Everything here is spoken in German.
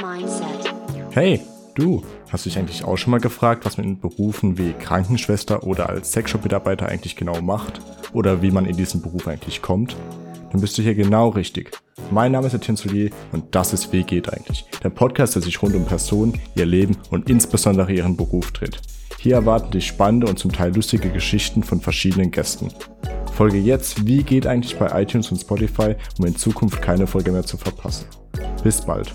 mindset. Hey, du, hast du dich eigentlich auch schon mal gefragt, was man in Berufen wie Krankenschwester oder als Sexshop-Mitarbeiter eigentlich genau macht? Oder wie man in diesen Beruf eigentlich kommt? Dann bist du hier genau richtig. Mein Name ist Etienne Soulier und das ist Wie geht eigentlich? Der Podcast, der sich rund um Personen, ihr Leben und insbesondere ihren Beruf dreht. Hier erwarten dich spannende und zum Teil lustige Geschichten von verschiedenen Gästen. Folge jetzt Wie geht eigentlich bei iTunes und Spotify, um in Zukunft keine Folge mehr zu verpassen. Bis bald.